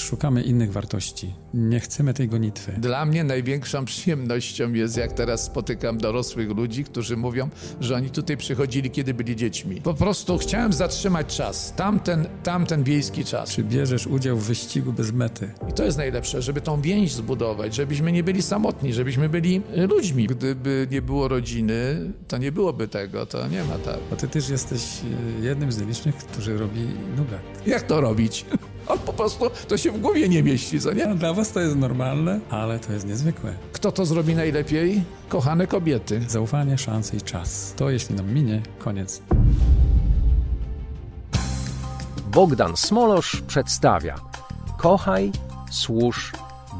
szukamy innych wartości. Nie chcemy tej gonitwy. Dla mnie największą przyjemnością jest, jak teraz spotykam dorosłych ludzi, którzy mówią, że oni tutaj przychodzili, kiedy byli dziećmi. Po prostu chciałem zatrzymać czas, tamten, tamten wiejski czas. Czy bierzesz udział w wyścigu bez mety? I to jest najlepsze, żeby tą więź zbudować, żebyśmy nie byli samotni, żebyśmy byli ludźmi. Gdyby nie było rodziny, to nie byłoby tego, to nie ma tak. Bo ty też jesteś e, jednym z nielicznych, którzy robi nugget. Jak to robić? On po prostu to się w głowie nie mieści, co nie? No, dla was to jest normalne, ale to jest niezwykłe. Kto to zrobi najlepiej? Kochane kobiety. Zaufanie, szanse i czas. To jeśli nam minie, koniec. Bogdan Smolosz przedstawia Kochaj, służ,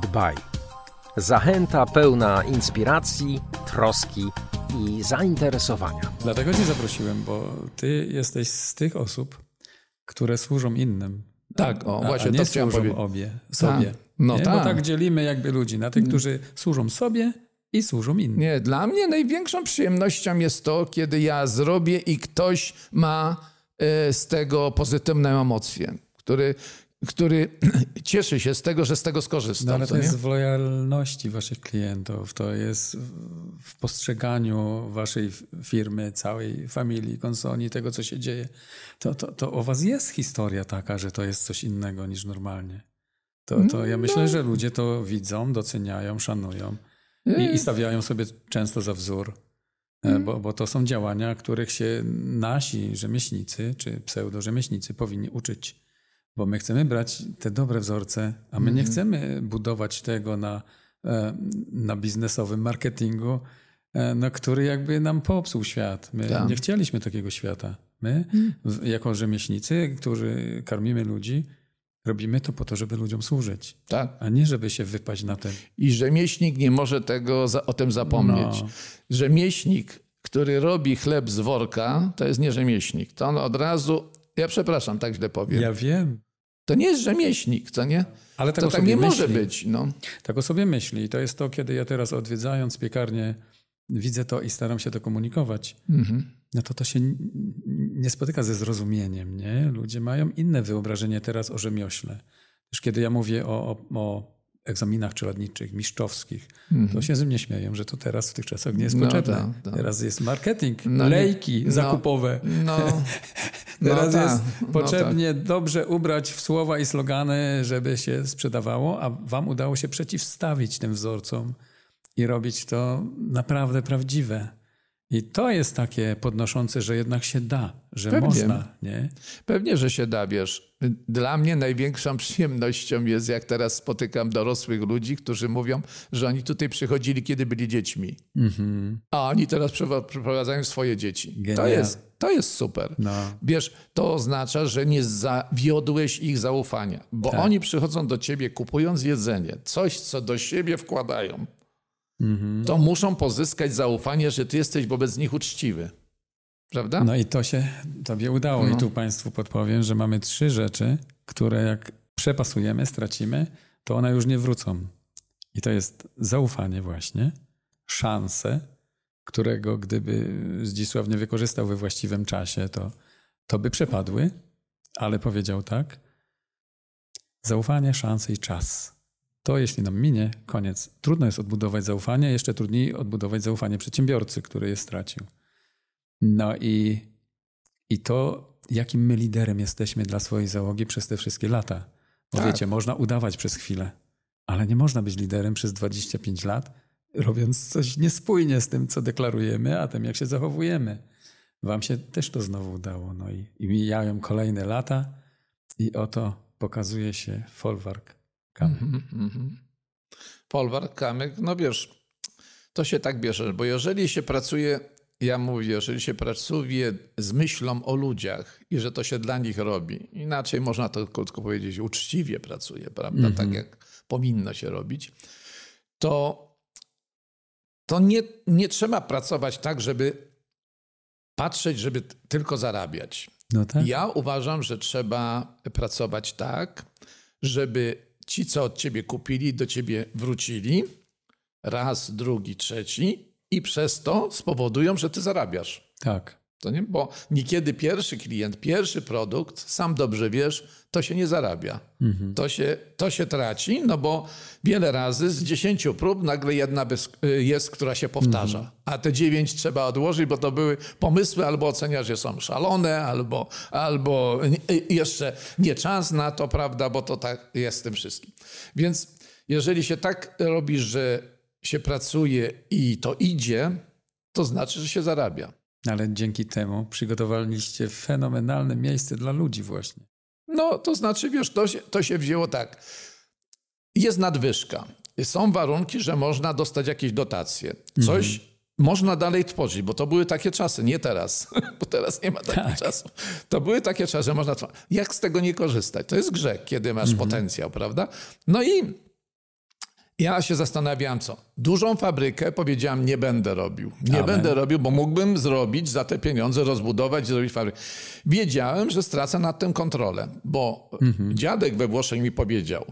dbaj. Zachęta pełna inspiracji, troski i zainteresowania. Dlatego cię zaprosiłem, bo ty jesteś z tych osób, które służą innym. Tak, o, a, właśnie a nie to chciałem powiedzieć. obie, sobie. Tak. No nie? tak. Bo tak dzielimy jakby ludzi na tych, którzy służą sobie i służą innym. Nie, dla mnie największą przyjemnością jest to, kiedy ja zrobię i ktoś ma e, z tego pozytywne emocje, który, który cieszy się z tego, że z tego skorzystał. No ale to nie? jest w lojalności waszych klientów, to jest w- postrzeganiu waszej firmy, całej familii, konsoli, tego, co się dzieje. To, to, to o was jest historia taka, że to jest coś innego niż normalnie. To, to ja myślę, że ludzie to widzą, doceniają, szanują i, i stawiają sobie często za wzór. e, Bo, bo to są działania, których się nasi rzemieślnicy czy pseudo-rzemieślnicy powinni uczyć. Bo my chcemy brać te dobre wzorce, a my nie chcemy budować tego na, e, na biznesowym marketingu, e, no, który jakby nam popsuł świat. My Tak. nie chcieliśmy takiego świata. My, w- jako rzemieślnicy, którzy karmimy ludzi, robimy to po to, żeby ludziom służyć, Tak. a nie żeby się wypaść na tym. I rzemieślnik nie może tego o tym zapomnieć. No. Rzemieślnik, który robi chleb z worka, to jest nie rzemieślnik. To on od razu, ja przepraszam, tak źle powiem. Ja wiem, To nie jest rzemieślnik, co nie? ale tak To tak nie może myśli. być. No. Tak o sobie myśli. I to jest to, kiedy ja teraz odwiedzając piekarnię, widzę to i staram się to komunikować. Mhm. No to to się nie spotyka ze zrozumieniem, nie? Ludzie mają inne wyobrażenie teraz o rzemiośle. Też kiedy ja mówię o, o, o egzaminach czeladniczych, mistrzowskich, to się ze mnie śmieją, że to teraz w tych czasach nie jest No potrzebne. tak, tak. Teraz jest marketing, No lejki no. zakupowe. No, Teraz no jest tak, no potrzebnie dobrze ubrać w słowa i slogany, żeby się sprzedawało, a wam udało się przeciwstawić tym wzorcom i robić to naprawdę prawdziwe. I to jest takie podnoszące, że jednak się da, że Pewnie. można, nie? Pewnie, że się da, wiesz. Dla mnie największą przyjemnością jest, jak teraz spotykam dorosłych ludzi, którzy mówią, że oni tutaj przychodzili, kiedy byli dziećmi. A oni teraz przyprowadzają swoje dzieci. To jest, to jest super. No. Wiesz, to oznacza, że nie zawiodłeś ich zaufania, bo Tak. oni przychodzą do ciebie kupując jedzenie, coś, co do siebie wkładają. To muszą pozyskać zaufanie, że ty jesteś wobec nich uczciwy. Prawda? No i to się tobie udało. No. I tu Państwu podpowiem, że mamy trzy rzeczy, które jak przepasujemy, stracimy, to one już nie wrócą. I to jest zaufanie właśnie, szanse, którego gdyby Zdzisław nie wykorzystał we właściwym czasie, to, to by przepadły, ale powiedział tak, zaufanie, szanse i czas. To jeśli nam minie, koniec. Trudno jest odbudować zaufanie, jeszcze trudniej odbudować zaufanie przedsiębiorcy, który je stracił. No i, i to, jakim my liderem jesteśmy dla swojej załogi przez te wszystkie lata. Bo Tak. wiecie, można udawać przez chwilę, ale nie można być liderem przez 25 lat, robiąc coś niespójnie z tym, co deklarujemy, a tym, jak się zachowujemy. Wam się też to znowu udało. No i, i mijają kolejne lata i oto pokazuje się folwark. Kamek. Mhm, mhm. Folwark, kamyk, no wiesz, to się tak bierze, bo jeżeli się pracuje, ja mówię, jeżeli się pracuje z myślą o ludziach i że to się dla nich robi, inaczej można to krótko powiedzieć, uczciwie pracuje, prawda, tak jak powinno się robić, to, to nie, nie trzeba pracować tak, żeby patrzeć, żeby tylko zarabiać. No tak? Ja uważam, że trzeba pracować tak, żeby ci, co od ciebie kupili, do ciebie wrócili raz, drugi, trzeci i przez to spowodują, że ty zarabiasz. Tak. To nie? Bo niekiedy pierwszy klient, pierwszy produkt, sam dobrze wiesz, to się nie zarabia. Mhm. To, się, to się traci, no bo wiele razy z dziesięciu prób nagle jedna jest, która się powtarza. Mhm. A te dziewięć trzeba odłożyć, bo to były pomysły, albo oceniasz, że są szalone, albo, albo jeszcze nie czas na to, prawda, bo to tak jest z tym wszystkim. Więc jeżeli się tak robi, że się pracuje i to idzie, to znaczy, że się zarabia. Ale dzięki temu przygotowaliście fenomenalne miejsce dla ludzi właśnie. No, to znaczy, wiesz, to się, to się wzięło tak. Jest nadwyżka. Są warunki, że można dostać jakieś dotacje. Coś mhm. można dalej tworzyć, bo to były takie czasy, nie teraz, bo teraz nie ma takich tak. czasów. To były takie czasy, że można tworzyć. Jak z tego nie korzystać? To jest grzech, kiedy masz mhm. potencjał, prawda? No i ja się zastanawiałem, co. Dużą fabrykę powiedziałem, nie będę robił. Nie Amen. będę robił, bo mógłbym zrobić za te pieniądze, rozbudować, zrobić fabrykę. Wiedziałem, że stracę nad tym kontrolę, bo mhm. dziadek we Włoszech mi powiedział,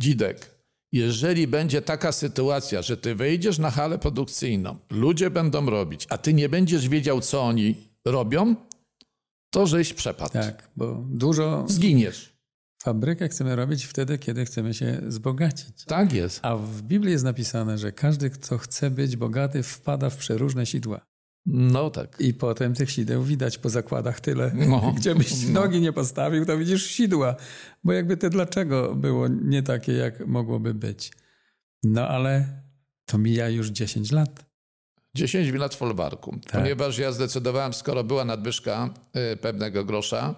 dzidek, jeżeli będzie taka sytuacja, że ty wejdziesz na halę produkcyjną, ludzie będą robić, a ty nie będziesz wiedział, co oni robią, to żeś przepadł. Tak, bo dużo... Zginiesz. Fabrykę chcemy robić wtedy, kiedy chcemy się wzbogacić. Tak jest. A w Biblii jest napisane, że każdy, kto chce być bogaty, wpada w przeróżne sidła. No tak. I potem tych sideł widać po zakładach tyle. No. Gdzie byś no. nogi nie postawił, to widzisz sidła. Bo jakby te dlaczego było nie takie, jak mogłoby być. No ale to mija już 10 lat. 10 lat w folwarku. Tak. Ponieważ ja zdecydowałem, skoro była nadwyżka y, pewnego grosza,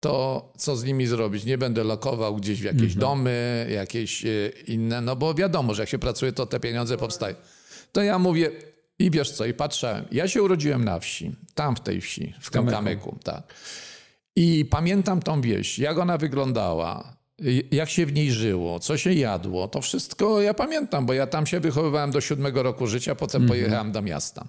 to co z nimi zrobić? Nie będę lokował gdzieś w jakieś mhm. domy, jakieś e, inne, no bo wiadomo, że jak się pracuje, to te pieniądze powstają. To ja mówię, i wiesz co, i patrzałem. Ja się urodziłem na wsi, tam w tej wsi, w Kamyku, Kamyku tak. I pamiętam tą wieś, jak ona wyglądała, jak się w niej żyło, co się jadło, to wszystko ja pamiętam, bo ja tam się wychowywałem do siódmego roku życia, potem mhm. pojechałem do miasta.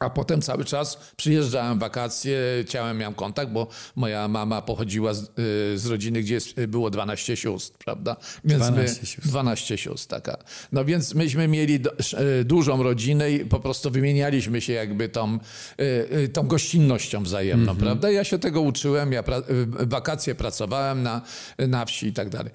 A potem cały czas przyjeżdżałem wakacje, ciałem miałem kontakt, bo moja mama pochodziła z, y, z rodziny, gdzie było 12 sióstr, prawda? Więc 12 my, sióstr. 12 sióstr, taka. No więc myśmy mieli do, y, dużą rodzinę i po prostu wymienialiśmy się jakby tą, y, tą gościnnością wzajemną, mm -hmm. prawda? Ja się tego uczyłem, ja pra, wakacje pracowałem na, na wsi i tak dalej.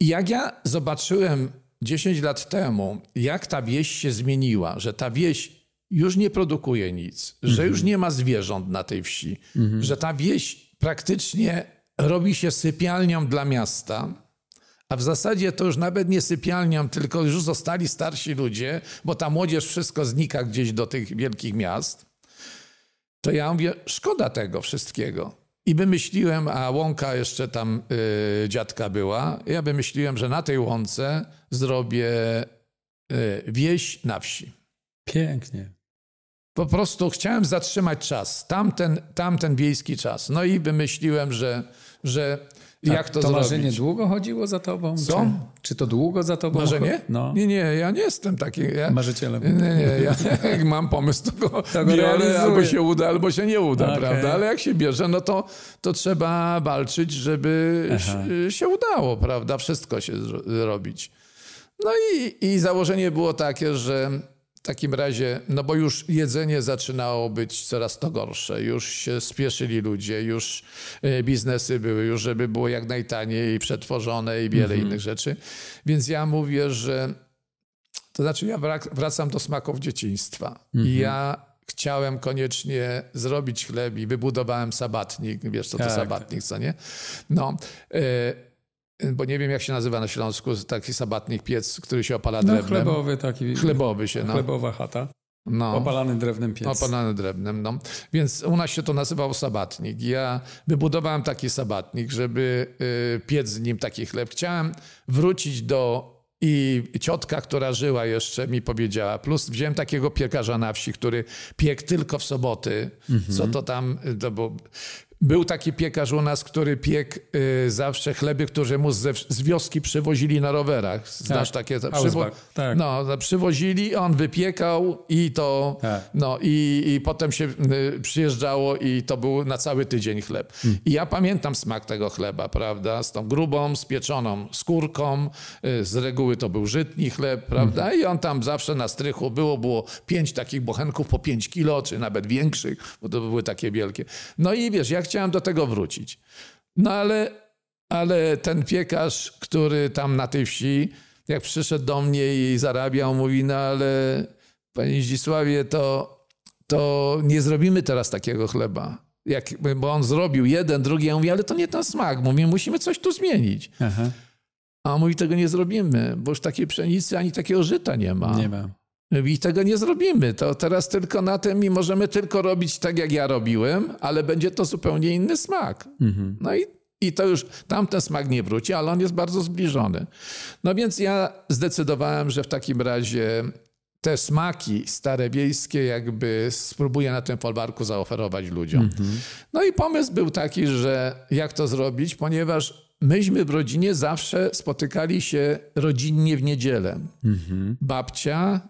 I jak ja zobaczyłem 10 lat temu, jak ta wieś się zmieniła, że ta wieś już nie produkuje nic, że już nie ma zwierząt na tej wsi, że ta wieś praktycznie robi się sypialnią dla miasta. A w zasadzie to już nawet nie sypialnią, tylko już zostali starsi ludzie, bo ta młodzież wszystko znika gdzieś do tych wielkich miast. To ja mówię, szkoda tego wszystkiego. I wymyśliłem, a łąka jeszcze tam y, dziadka była, ja wymyśliłem, że na tej łące zrobię y, wieś na wsi. Pięknie. Po prostu chciałem zatrzymać czas, tamten, tamten wiejski czas. No i wymyśliłem, że, że jak to, to zrobić. marzenie długo chodziło za tobą? Co? Czy, czy to długo za tobą? Marzenie? No. Nie, nie, ja nie jestem taki. Ja, Marzycielem. Nie, nie, ja jak mam pomysł, to go, to go biorę, albo się uda, albo się nie uda, okay. prawda? Ale jak się bierze, no to, to trzeba walczyć, żeby się udało, prawda? Wszystko się zrobić. No i, i założenie było takie, że takim razie, no bo już jedzenie zaczynało być coraz to gorsze, już się spieszyli ludzie, już e, biznesy były, już żeby było jak najtaniej przetworzone i wiele mhm. innych rzeczy. Więc ja mówię, że to znaczy ja wracam do smaków dzieciństwa. I mhm. ja chciałem koniecznie zrobić chleb i wybudowałem sabatnik. Wiesz, co to tak. sabatnik, co nie? No. Y bo nie wiem jak się nazywa na Śląsku, taki sabatnik piec, który się opala drewnem. No, chlebowy taki. Chlebowy się, no. Chlebowa chata. No. Opalany drewnem piec. Opalany drewnem, no. Więc u nas się to nazywało sabatnik. Ja wybudowałem taki sabatnik, żeby y, piec z nim taki chleb. Chciałem wrócić do i ciotka, która żyła jeszcze, mi powiedziała. Plus wziąłem takiego piekarza na wsi, który piekł tylko w soboty. Mhm. Co to tam, to bo Był taki piekarz u nas, który piekł y, zawsze chleby, które mu ze, z wioski przywozili na rowerach. Znasz Tak, takie? Ausbach, tak. No, przywozili, on wypiekał i to, Tak. no i, i potem się y, przyjeżdżało i to był na cały tydzień chleb. I ja pamiętam smak tego chleba, prawda? Z tą grubą, spieczoną skórką. Y, z reguły to był żytni chleb, prawda? I on tam zawsze na strychu było, było pięć takich bochenków po pięć kilo, czy nawet większych, bo to były takie wielkie. No i wiesz, ja chciałem do tego wrócić. No ale, ale ten piekarz, który tam na tej wsi, jak przyszedł do mnie i zarabiał, mówi, no ale panie Zdzisławie, to, to nie zrobimy teraz takiego chleba. Jak, bo on zrobił jeden, drugi, ja mówię, ale to nie ten smak. Mówię, musimy coś tu zmienić. Aha, A on mówi, tego nie zrobimy, bo już takiej pszenicy ani takiego żyta nie ma. nie ma. I tego nie zrobimy. To teraz tylko na tym i możemy tylko robić tak, jak ja robiłem, ale będzie to zupełnie inny smak. Mhm. No i, i to już tamten smak nie wróci, ale on jest bardzo zbliżony. No więc ja zdecydowałem, że w takim razie te smaki stare wiejskie jakby spróbuję na tym folwarku zaoferować ludziom. No i pomysł był taki, że jak to zrobić, ponieważ myśmy w rodzinie zawsze spotykali się rodzinnie w niedzielę. Babcia,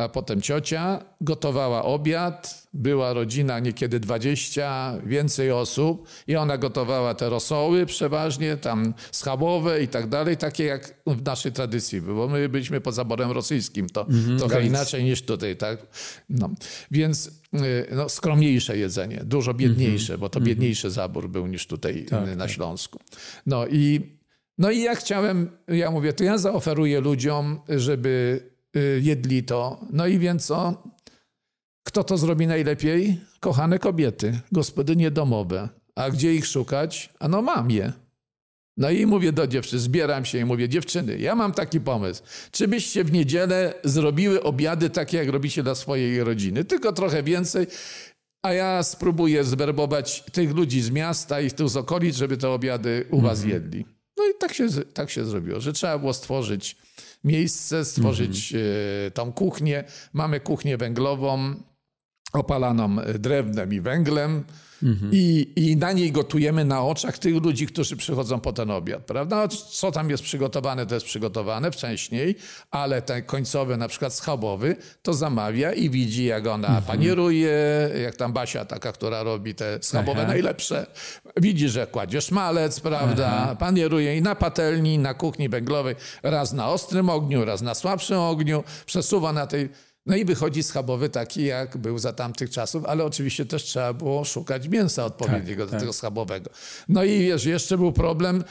a potem ciocia gotowała obiad, była rodzina niekiedy 20, więcej osób i ona gotowała te rosoły przeważnie, tam schabowe i tak dalej, takie jak w naszej tradycji, bo my byliśmy pod zaborem rosyjskim, to trochę Galic. inaczej niż tutaj, tak? No. Więc y, no, skromniejsze jedzenie, dużo biedniejsze, bo to biedniejszy zabór był niż tutaj y, na Śląsku. No i, no i ja chciałem, ja mówię, to ja zaoferuję ludziom, żeby jedli to. No i więc co? Kto to zrobi najlepiej? Kochane kobiety, gospodynie domowe. A gdzie ich szukać? A no mam je. No i mówię do dziewczyn, zbieram się i mówię, dziewczyny, ja mam taki pomysł. Czy byście w niedzielę zrobiły obiady takie, jak robicie dla swojej rodziny? Tylko trochę więcej. A ja spróbuję zwerbować tych ludzi z miasta i tu z okolic, żeby te obiady u was jedli. No i tak się, tak się zrobiło, że trzeba było stworzyć miejsce, stworzyć e, tą kuchnię. Mamy kuchnię węglową, opalaną e, drewnem i węglem. I, I na niej gotujemy na oczach tych ludzi, którzy przychodzą po ten obiad, prawda? Co tam jest przygotowane, to jest przygotowane wcześniej, ale ten końcowy, na przykład schabowy, to zamawia i widzi, jak ona panieruje, jak tam Basia taka, która robi te schabowe Aha. najlepsze. Widzi, że kładzie szmalec, prawda? Panieruje i na patelni, na kuchni węglowej, raz na ostrym ogniu, raz na słabszym ogniu, przesuwa na tej... No i wychodzi schabowy taki, jak był za tamtych czasów, ale oczywiście też trzeba było szukać mięsa odpowiedniego do tego schabowego. No i wiesz, jeszcze był problem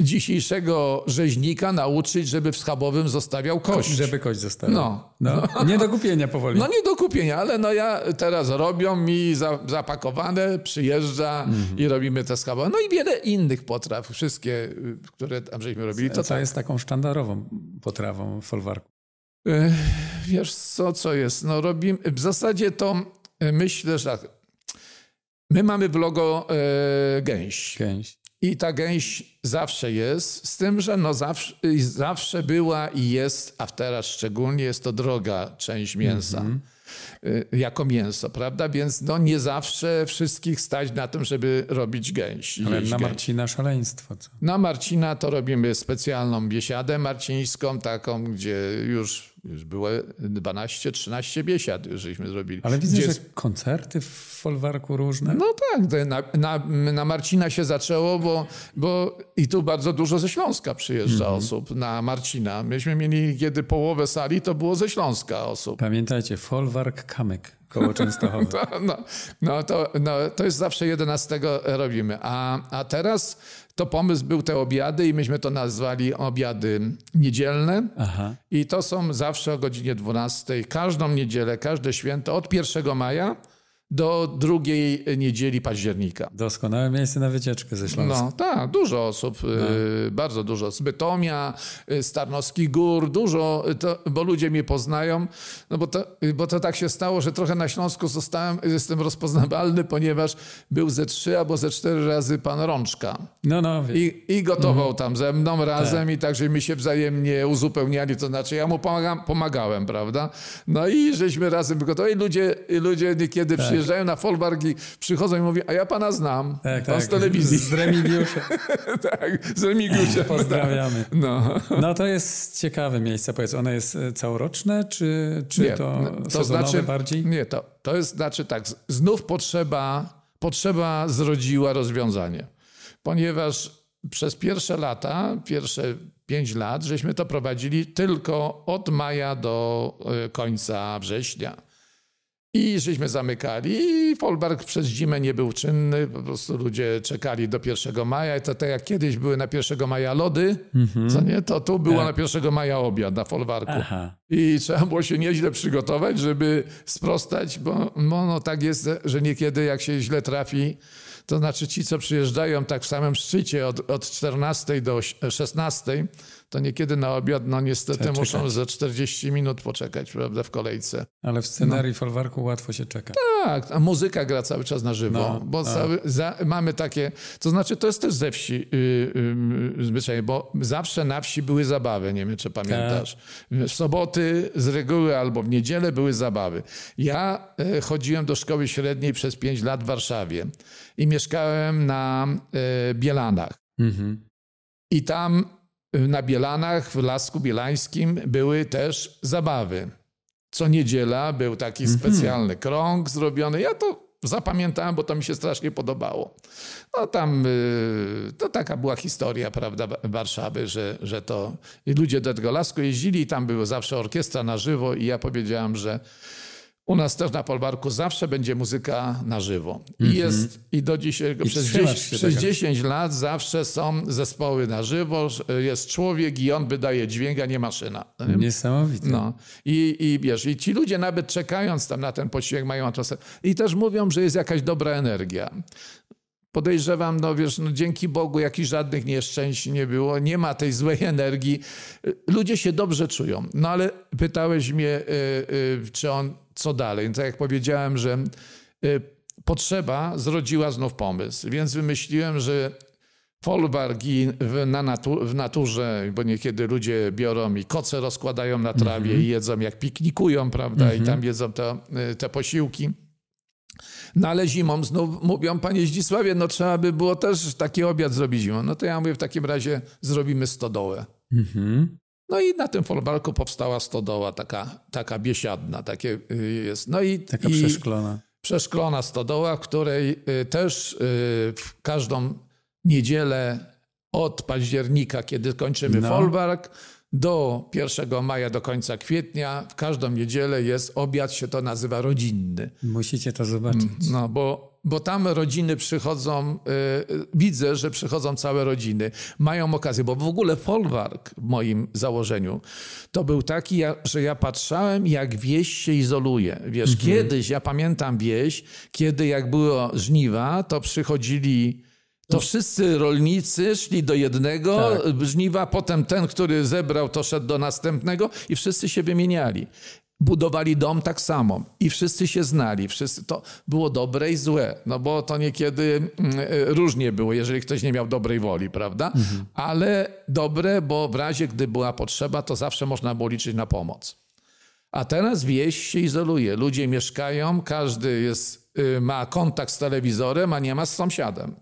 dzisiejszego rzeźnika nauczyć, żeby w schabowym zostawiał kość. Żeby kość została. No. no. Nie do kupienia powoli. No nie do kupienia, ale no ja teraz robią mi za, zapakowane, przyjeżdża Mhm. i robimy te schabowe. No i wiele innych potraw, wszystkie, y, które tam żeśmy robili. To co tak. jest taką sztandarową potrawą folwarku? Wiesz co, co jest? No robimy, w zasadzie to e, myślę, że tak. My mamy w logo e, gęś. Gęś. I ta gęś zawsze jest, z tym, że no zawsze, zawsze była i jest, a teraz szczególnie jest to droga część mięsa. y, Jako mięso, prawda? Więc no nie zawsze wszystkich stać na tym, żeby robić gęś. Ale na gęś. Marcina szaleństwo. Co? Na Marcina to robimy specjalną biesiadę marcińską, taką, gdzie już, już było 12-13 biesiad, już żeśmy zrobili. Ale widzę, Gdzie że koncerty w folwarku różne. No tak, na, na, na Marcina się zaczęło, bo, bo i tu bardzo dużo ze Śląska przyjeżdża Mhm. osób na Marcina. Myśmy mieli, kiedy połowę sali, to było ze Śląska osób. Pamiętajcie, folwark Kamyk koło Częstochowy. To, no, no, to, no, to jest zawsze 11 robimy. A, a teraz to pomysł był te obiady i myśmy to nazwali obiady niedzielne. Aha. I to są zawsze o godzinie 12, każdą niedzielę, każde święto od 1 maja do drugiej niedzieli października. Doskonałe miejsce na wycieczkę ze Śląska. No tak, dużo osób, y, bardzo dużo. Z Bytomia, z Tarnowskich Gór, dużo, y, to, bo ludzie mnie poznają. No bo to, bo to tak się stało, że trochę na Śląsku zostałem, jestem rozpoznawalny, ponieważ był ze trzy albo ze cztery razy pan Rączka. No, no, wie. I, i gotował tam ze mną razem i tak, że mi się wzajemnie uzupełniali, to znaczy ja mu pomagam, pomagałem, prawda? No i żeśmy razem gotowali. Ludzie, ludzie niekiedy przyjeżdżali przyjeżdżają na folwark i przychodzą i mówią, a ja pana znam, Tak, pan tak. z telewizji. Z Remigiusza. tak, z Remigiusem. Pozdrawiamy. No. No to jest ciekawe miejsce. Powiedz, one jest e, całoroczne, czy, czy Nie, to, to znaczy, bardziej? Nie, to, to jest znaczy tak, znów potrzeba, potrzeba zrodziła rozwiązanie. Ponieważ przez pierwsze lata, pierwsze pięć lat, żeśmy to prowadzili tylko od maja do e, końca września. I żeśmy zamykali i folwark przez zimę nie był czynny, po prostu ludzie czekali do 1 maja i to tak jak kiedyś były na 1 maja lody, co nie, to tu było Tak. na 1 maja obiad na folwarku. Aha. I trzeba było się nieźle przygotować, żeby sprostać, bo no, tak jest, że niekiedy jak się źle trafi, to znaczy ci, co przyjeżdżają tak w samym szczycie od, od 14 do 16, to niekiedy na obiad, no niestety Trzeba muszą czekać. za 40 minut poczekać, prawda, w kolejce. Ale w scenarii folwarku łatwo się czeka. Tak, a muzyka gra cały czas na żywo, No, bo no. cały, za, mamy takie, to znaczy to jest też ze wsi yy, yy, zwyczaj, bo zawsze na wsi były zabawy, nie wiem czy pamiętasz. W soboty z reguły albo w niedzielę były zabawy. Ja yy, chodziłem do szkoły średniej przez 5 lat w Warszawie i mieszkałem na yy, Bielanach. Mhm. I tam na Bielanach, w Lasku Bielańskim były też zabawy. Co niedziela był taki specjalny krąg zrobiony. Ja to zapamiętałem, bo to mi się strasznie podobało. No tam y, to taka była historia, prawda, Wa- Warszawy, że, że to ludzie do tego Lasku jeździli i tam była zawsze orkiestra na żywo i ja powiedziałem, że u nas też na Polbarku zawsze będzie muzyka na żywo. I jest, i do dzisiaj, I przez, trzymasz 10, się przez tego. 10 lat zawsze są zespoły na żywo, jest człowiek i on wydaje dźwięk, a nie maszyna. Niesamowite. No. I, I wiesz, i ci ludzie nawet czekając tam na ten posiłek mają atmosferę. I też mówią, że jest jakaś dobra energia. Podejrzewam, no wiesz, no dzięki Bogu jakichś żadnych nieszczęść nie było, nie ma tej złej energii. Ludzie się dobrze czują. No ale pytałeś mnie, y, y, czy on, co dalej. No, tak jak powiedziałem, że y, potrzeba zrodziła znów pomysł, więc wymyśliłem, że folwark w, na natu, w naturze, bo niekiedy ludzie biorą i koce rozkładają na trawie i jedzą jak piknikują, prawda, i tam jedzą te, y, te posiłki. No ale zimą znów mówią, panie Zdzisławie, no trzeba by było też taki obiad zrobić zimą. No to ja mówię, w takim razie zrobimy stodołę. Mhm. No i na tym folwarku powstała stodoła, taka, taka biesiadna, takie y, jest. No i, Taka i przeszklona. przeszklona stodoła, której y, też y, w każdą niedzielę od października, kiedy kończymy No. folwark, do 1 maja, do końca kwietnia, w każdą niedzielę jest obiad, się to nazywa rodzinny. Musicie to zobaczyć. No, bo, bo tam rodziny przychodzą, y, widzę, że przychodzą całe rodziny, mają okazję, bo w ogóle folwark w moim założeniu to był taki, że ja patrzałem, jak wieś się izoluje. Wiesz, kiedyś, ja pamiętam wieś, kiedy jak było żniwa, to przychodzili. To wszyscy rolnicy szli do jednego żniwa, potem ten, który zebrał, to szedł do następnego i wszyscy się wymieniali. Budowali dom tak samo i wszyscy się znali. Wszyscy, to było dobre i złe, no bo to niekiedy mm, e, różnie było, jeżeli ktoś nie miał dobrej woli, prawda? Ale dobre, bo w razie, gdy była potrzeba, to zawsze można było liczyć na pomoc. A teraz wieś się izoluje. Ludzie mieszkają, każdy jest, y, ma kontakt z telewizorem, a nie ma z sąsiadem.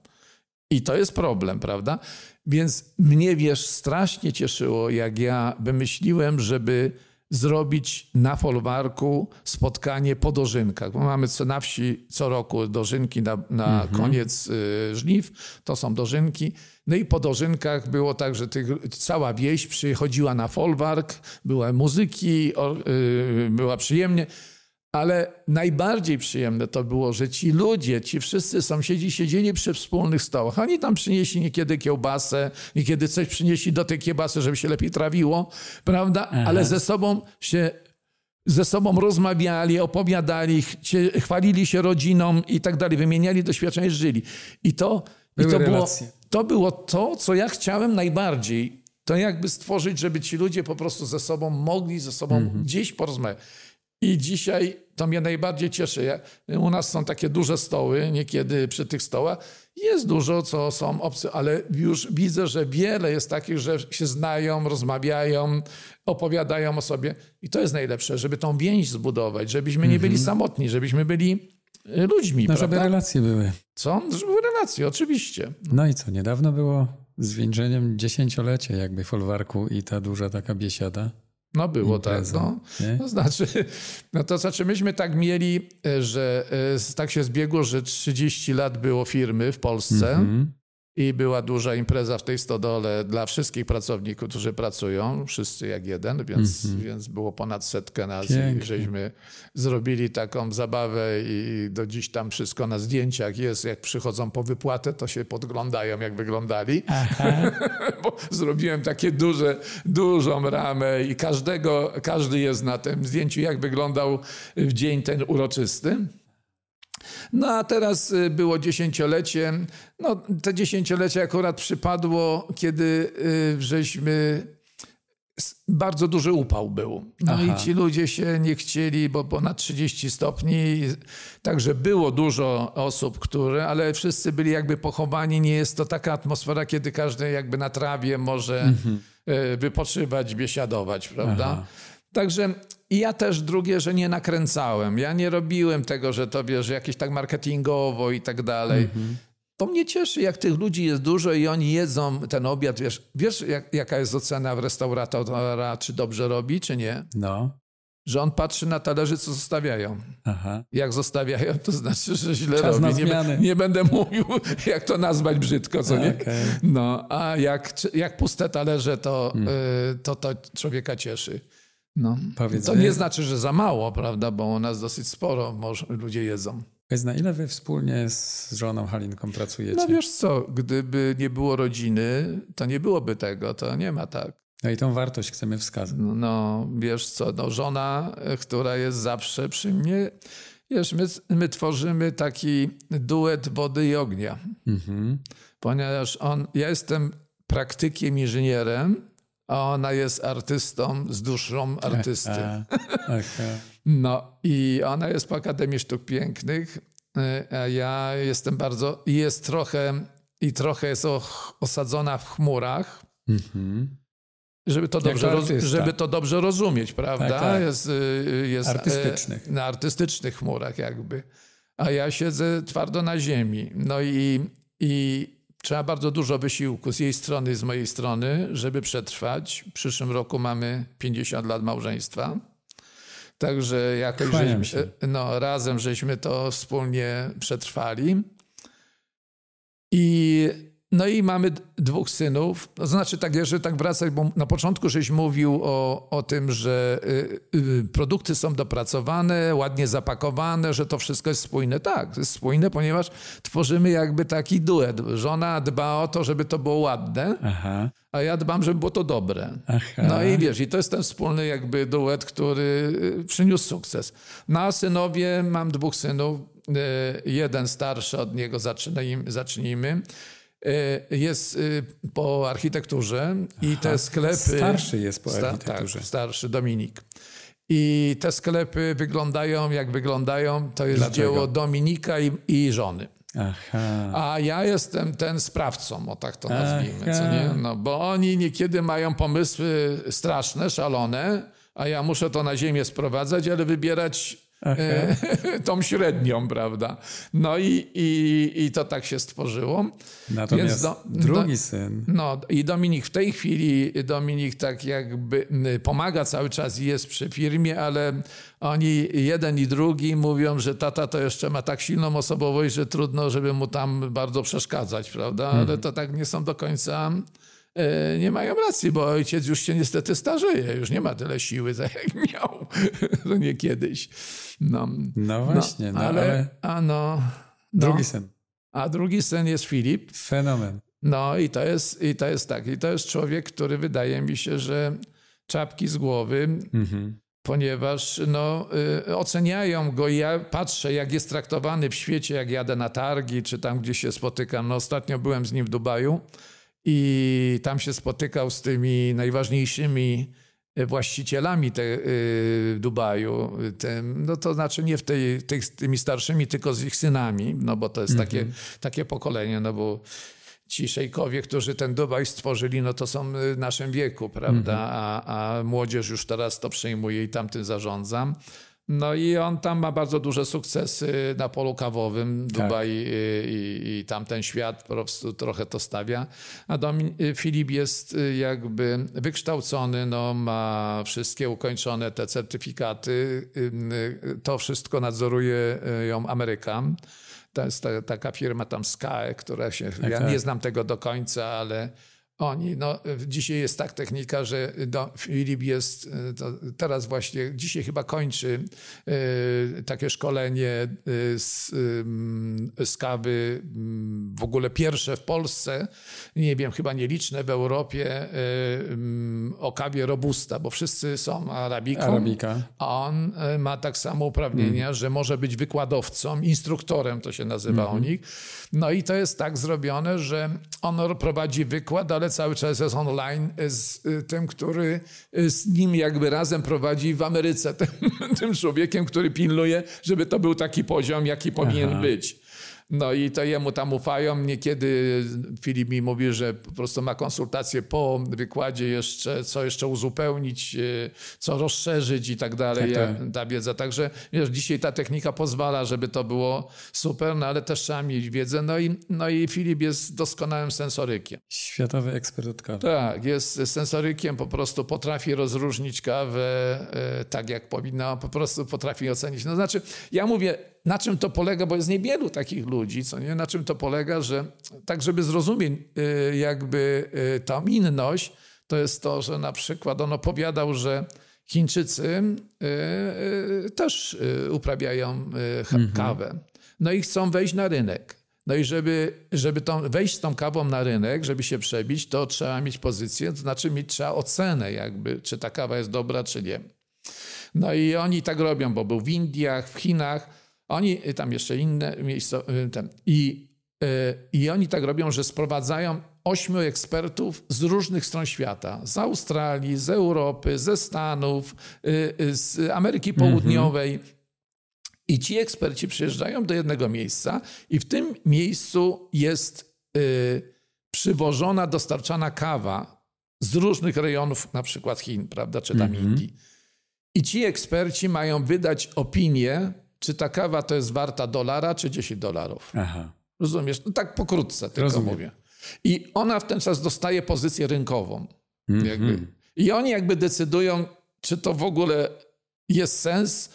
I to jest problem, prawda? Więc mnie, wiesz, strasznie cieszyło, jak ja wymyśliłem, żeby zrobić na folwarku spotkanie po dożynkach. Bo mamy co na wsi co roku dożynki na, na koniec y, żniw, to są dożynki. No i po dożynkach było tak, że tych, cała wieś przychodziła na folwark, były muzyki, o, y, była przyjemnie. Ale najbardziej przyjemne to było, że ci ludzie, ci wszyscy sąsiedzi siedzieli przy wspólnych stołach. Oni tam przynieśli niekiedy kiełbasę, niekiedy coś przynieśli do tej kiełbasy, żeby się lepiej trawiło, prawda? Ale ze sobą się ze sobą rozmawiali, opowiadali, chwalili się rodziną i tak dalej, wymieniali doświadczenia, żyli. I to, i to, było, to było to, co ja chciałem najbardziej. To jakby stworzyć, żeby ci ludzie po prostu ze sobą mogli ze sobą Mhm. gdzieś porozmawiać. I dzisiaj to mnie najbardziej cieszy. U nas są takie duże stoły, niekiedy przy tych stołach jest dużo, co są obcy, ale już widzę, że wiele jest takich, że się znają, rozmawiają, opowiadają o sobie. I to jest najlepsze, żeby tą więź zbudować, żebyśmy nie byli samotni, żebyśmy byli ludźmi. No, żeby relacje były. Co? Żeby były relacje, oczywiście. No i co, niedawno było zwieńczeniem dziesięciolecie jakby folwarku i ta duża taka biesiada. No było Impreza, tak. No. nie? To znaczy, no to znaczy myśmy tak mieli, e, że e, tak się zbiegło, że 30 lat było firmy w Polsce Mhm. I była duża impreza w tej stodole dla wszystkich pracowników, którzy pracują, wszyscy jak jeden, więc, więc było ponad setkę nas i. Pięknie. żeśmy zrobili taką zabawę i do dziś tam wszystko na zdjęciach jest, jak przychodzą po wypłatę, to się podglądają jak wyglądali bo zrobiłem takie duże, dużą ramę i każdego, każdy jest na tym zdjęciu, jak wyglądał w dzień ten uroczysty. No a teraz y, było dziesięciolecie. No te dziesięciolecie akurat przypadło, kiedy y, żeśmy bardzo duży upał był. No Aha. i ci ludzie się nie chcieli, bo ponad 30 stopni. Także było dużo osób, które, ale wszyscy byli jakby pochowani. Nie jest to taka atmosfera, kiedy każdy jakby na trawie może e, wypoczywać, biesiadować, prawda? Aha. Także i ja też drugie, że nie nakręcałem. Ja nie robiłem tego, że to wiesz, jakieś tak marketingowo i tak dalej. To mnie cieszy, jak tych ludzi jest dużo i oni jedzą ten obiad. Wiesz, wiesz jak, jaka jest ocena w restauratora, czy dobrze robi, czy nie? No, Że on patrzy na talerze, co zostawiają. aha. Jak zostawiają, to znaczy, że źle Czas robi. Nie, nie będę mówił, jak to nazwać brzydko, co nie? Okej. No, a jak, jak puste talerze, to, y, to to człowieka cieszy. No. To nie znaczy, że za mało, prawda? Bo u nas dosyć sporo może, ludzie jedzą. Powiedz, na ile wy wspólnie z żoną Halinką pracujecie? No wiesz co, gdyby nie było rodziny, to nie byłoby tego, to nie ma tak. No i tą wartość chcemy wskazać. No, no wiesz co, no żona, e, która jest zawsze przy mnie, wiesz, my, my tworzymy taki duet wody i ognia. Mhm. Ponieważ on, ja jestem praktykiem, inżynierem, a ona jest artystą z duszą artysty. A, aha. No i ona jest po Akademii Sztuk Pięknych, y, a ja jestem bardzo, i jest trochę, i trochę jest osadzona w chmurach, Mhm. żeby to, dobrze, roz, żeby to dobrze rozumieć, prawda? Tak, tak. Jest, y, jest e, Artystycznych. Na artystycznych chmurach jakby. A ja siedzę twardo na ziemi. No i, i trzeba bardzo dużo wysiłku z jej strony z mojej strony, żeby przetrwać. W przyszłym roku mamy 50 lat małżeństwa. Także jakoś żeśmy, no, razem żeśmy to wspólnie przetrwali. I, no i mamy dwóch synów. To znaczy, tak, jeżeli tak wracać, bo na początku żeś mówił o, o tym, że y, y, produkty są dopracowane, ładnie zapakowane, że to wszystko jest spójne. Tak, jest spójne, ponieważ tworzymy jakby taki duet. Żona dba o to, żeby to było ładne, Aha. a ja dbam, żeby było to dobre. Aha. No i wiesz, i to jest ten wspólny jakby duet, który y, przyniósł sukces. No a synowie, mam dwóch synów, y, jeden starszy od niego, zacznijmy. zacznijmy. Y, Jest y, po architekturze i te sklepy... Starszy jest po Sta- architekturze. Tak, starszy Dominik. I te sklepy wyglądają jak wyglądają. To jest Dlaczego? dzieło Dominika i, i żony. Aha. A ja jestem ten sprawcą, o tak to nazwijmy, co nie? No, bo oni niekiedy mają pomysły straszne, szalone, a ja muszę to na ziemię sprowadzać, ale wybierać e, tą średnią, prawda? No i, i, i to tak się stworzyło. Natomiast do- drugi do- syn. No i Dominik w tej chwili, Dominik tak jakby pomaga cały czas i jest przy firmie, ale oni jeden i drugi mówią, że tata to jeszcze ma tak silną osobowość, że trudno, żeby mu tam bardzo przeszkadzać, prawda? Ale to tak nie są do końca, nie mają racji, bo ojciec już się niestety starzeje, już nie ma tyle siły, tak jak miał, że nie kiedyś. No, No właśnie, no, ale, ale, a no, no, drugi syn. a drugi syn jest Filip, Fenomen. no i to jest, i to jest tak. I to jest człowiek, który wydaje mi się, że czapki z głowy, Mhm. ponieważ no, y, oceniają go. i Ja patrzę, jak jest traktowany w świecie, jak jadę na targi, czy tam gdzieś się spotykam. No, ostatnio byłem z nim w Dubaju i tam się spotykał z tymi najważniejszymi y, właścicielami te, y, Dubaju. Tym, no to znaczy nie w tej, tych, z tymi starszymi, tylko z ich synami, no bo to jest takie, takie pokolenie, no bo ci szejkowie, którzy ten Dubaj stworzyli, no to są w naszym wieku, prawda? A, a młodzież już teraz to przejmuje i tamtym zarządzam. No i on tam ma bardzo duże sukcesy na polu kawowym, Tak. Dubaj i, i, i tamten świat po prostu trochę to stawia. A Domin, y, Filip jest y, jakby wykształcony, no, ma wszystkie ukończone te certyfikaty. Y, y, To wszystko nadzoruje y, ją Amerykan. To jest ta, taka firma tam Sky, która się, ja tak. nie znam tego do końca, ale oni, no dzisiaj jest tak technika, że do, Filip jest, y, to teraz właśnie, dzisiaj chyba kończy y, takie szkolenie y, z, ym, z kawy, ym, w ogóle pierwsze w Polsce, nie wiem, chyba nieliczne w Europie, y, o kawie robusta, bo wszyscy są arabiką. Arabika. A on e, ma tak samo uprawnienia, że może być wykładowcą, instruktorem to się nazywa u nich. No i to jest tak zrobione, że on prowadzi wykład, ale cały czas jest online z y, tym, który y, z nim jakby razem prowadzi w Ameryce, tym, tym człowiekiem, który pilnuje, żeby to był taki poziom, jaki powinien Aha. być. No i to jemu tam ufają. Niekiedy Filip mi mówi, że po prostu ma konsultacje po wykładzie jeszcze, co jeszcze uzupełnić, y, co rozszerzyć i tak dalej, Tak, tak. ta wiedza. Także wiesz, dzisiaj ta technika pozwala, żeby to było super, no ale też trzeba mieć wiedzę. No i, no i Filip jest doskonałym sensorykiem. Światowy ekspert od kawy. Tak, jest sensorykiem, po prostu potrafi rozróżnić kawę e, tak, jak powinna, po prostu potrafi ocenić. No znaczy, ja mówię, na czym to polega, bo jest niewielu takich ludzi, co nie, na czym to polega, że tak, żeby zrozumieć e, jakby e, tą inność, to jest to, że na przykład on opowiadał, że Chińczycy e, też uprawiają ha- kawę. No i chcą wejść na rynek. No i żeby, żeby tą, wejść z tą kawą na rynek, żeby się przebić, to trzeba mieć pozycję, to znaczy mieć trzeba ocenę jakby, czy ta kawa jest dobra, czy nie. No i oni tak robią, bo był w Indiach, w Chinach, oni, y, tam jeszcze inne miejsca, y, ten, i, y, i oni tak robią, że sprowadzają ośmiu ekspertów z różnych stron świata. Z Australii, z Europy, ze Stanów, z Ameryki Południowej. I ci eksperci przyjeżdżają do jednego miejsca i w tym miejscu jest przywożona, dostarczana kawa z różnych rejonów, na przykład Chin, prawda, czy tam Indii. I ci eksperci mają wydać opinię, czy ta kawa to jest warta dolara, czy 10 dolarów. Aha. Rozumiesz? No tak pokrótce tylko Rozumiem. mówię. I ona w ten czas dostaje pozycję rynkową. Mhm. Jakby. I oni jakby decydują, czy to w ogóle jest sens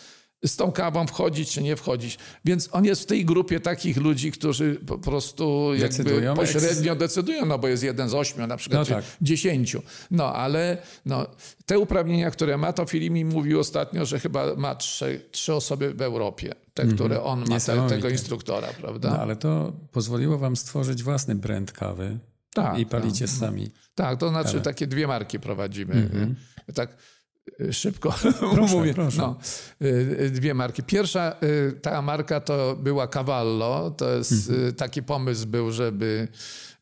z tą kawą wchodzić, czy nie wchodzić. Więc on jest w tej grupie takich ludzi, którzy po prostu jakby Decydują, pośrednio decydują, no bo jest jeden z ośmiu na przykład, No tak. dziesięciu. No ale no, te uprawnienia, które ma, to Filip mi mówił ostatnio, że chyba ma trzy, trzy osoby w Europie, te, które on ma, te, tego instruktora, prawda? No ale to pozwoliło wam stworzyć własny brand kawy. Tak, I palicie sami. Tak, to znaczy takie dwie marki prowadzimy. Tak y, szybko Proszę, mówię. proszę. No, y, y, dwie marki. Pierwsza y, ta marka to była Cavallo. To jest y, taki pomysł był, żeby,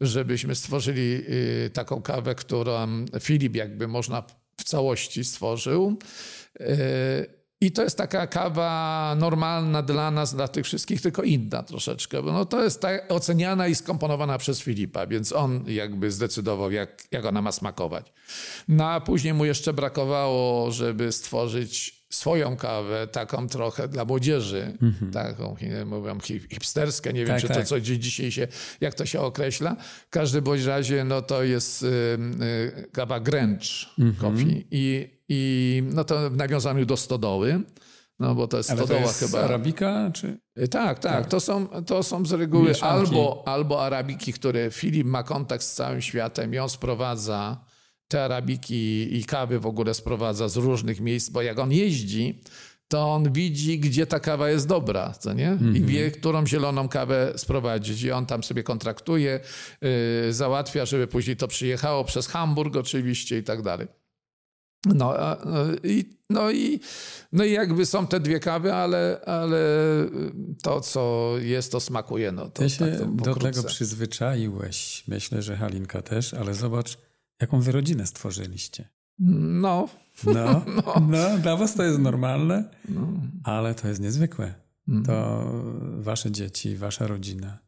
żebyśmy stworzyli y, taką kawę, którą Filip jakby można w całości stworzył. I to jest taka kawa normalna dla nas, dla tych wszystkich, tylko inna troszeczkę. Bo no to jest ta oceniana i skomponowana przez Filipa, więc on jakby zdecydował, jak, jak ona ma smakować. No a później mu jeszcze brakowało, żeby stworzyć swoją kawę, taką trochę dla młodzieży, taką, nie mówią, hip- hipsterskę, nie wiem, Tak, czy to tak. co gdzieś dzisiaj się, jak to się określa. W każdym bądź razie, no to jest y, y, kawa Gręcz Coffee i, i no to w nawiązaniu do stodoły, no bo to jest Ale to stodoła jest chyba. Arabika, czy... Y, Tak, tak, To, są, to są z reguły Mieszanki. albo, albo arabiki, które Filip ma kontakt z całym światem i on sprowadza te arabiki i kawy w ogóle sprowadza z różnych miejsc, bo jak on jeździ, to on widzi, gdzie ta kawa jest dobra, co nie? I wie, którą zieloną kawę sprowadzić. I on tam sobie kontraktuje, yy, załatwia, żeby później to przyjechało przez Hamburg oczywiście i tak dalej. No, no, i, no, i, no i jakby są te dwie kawy, ale, ale to, co jest, to smakuje. No, to, Ty się tak to do tego przyzwyczaiłeś. Myślę, że Halinka też, ale zobacz, jaką wy rodzinę stworzyliście. No, No, no. dla was to jest normalne, ale to jest niezwykłe. Mm. To wasze dzieci, wasza rodzina.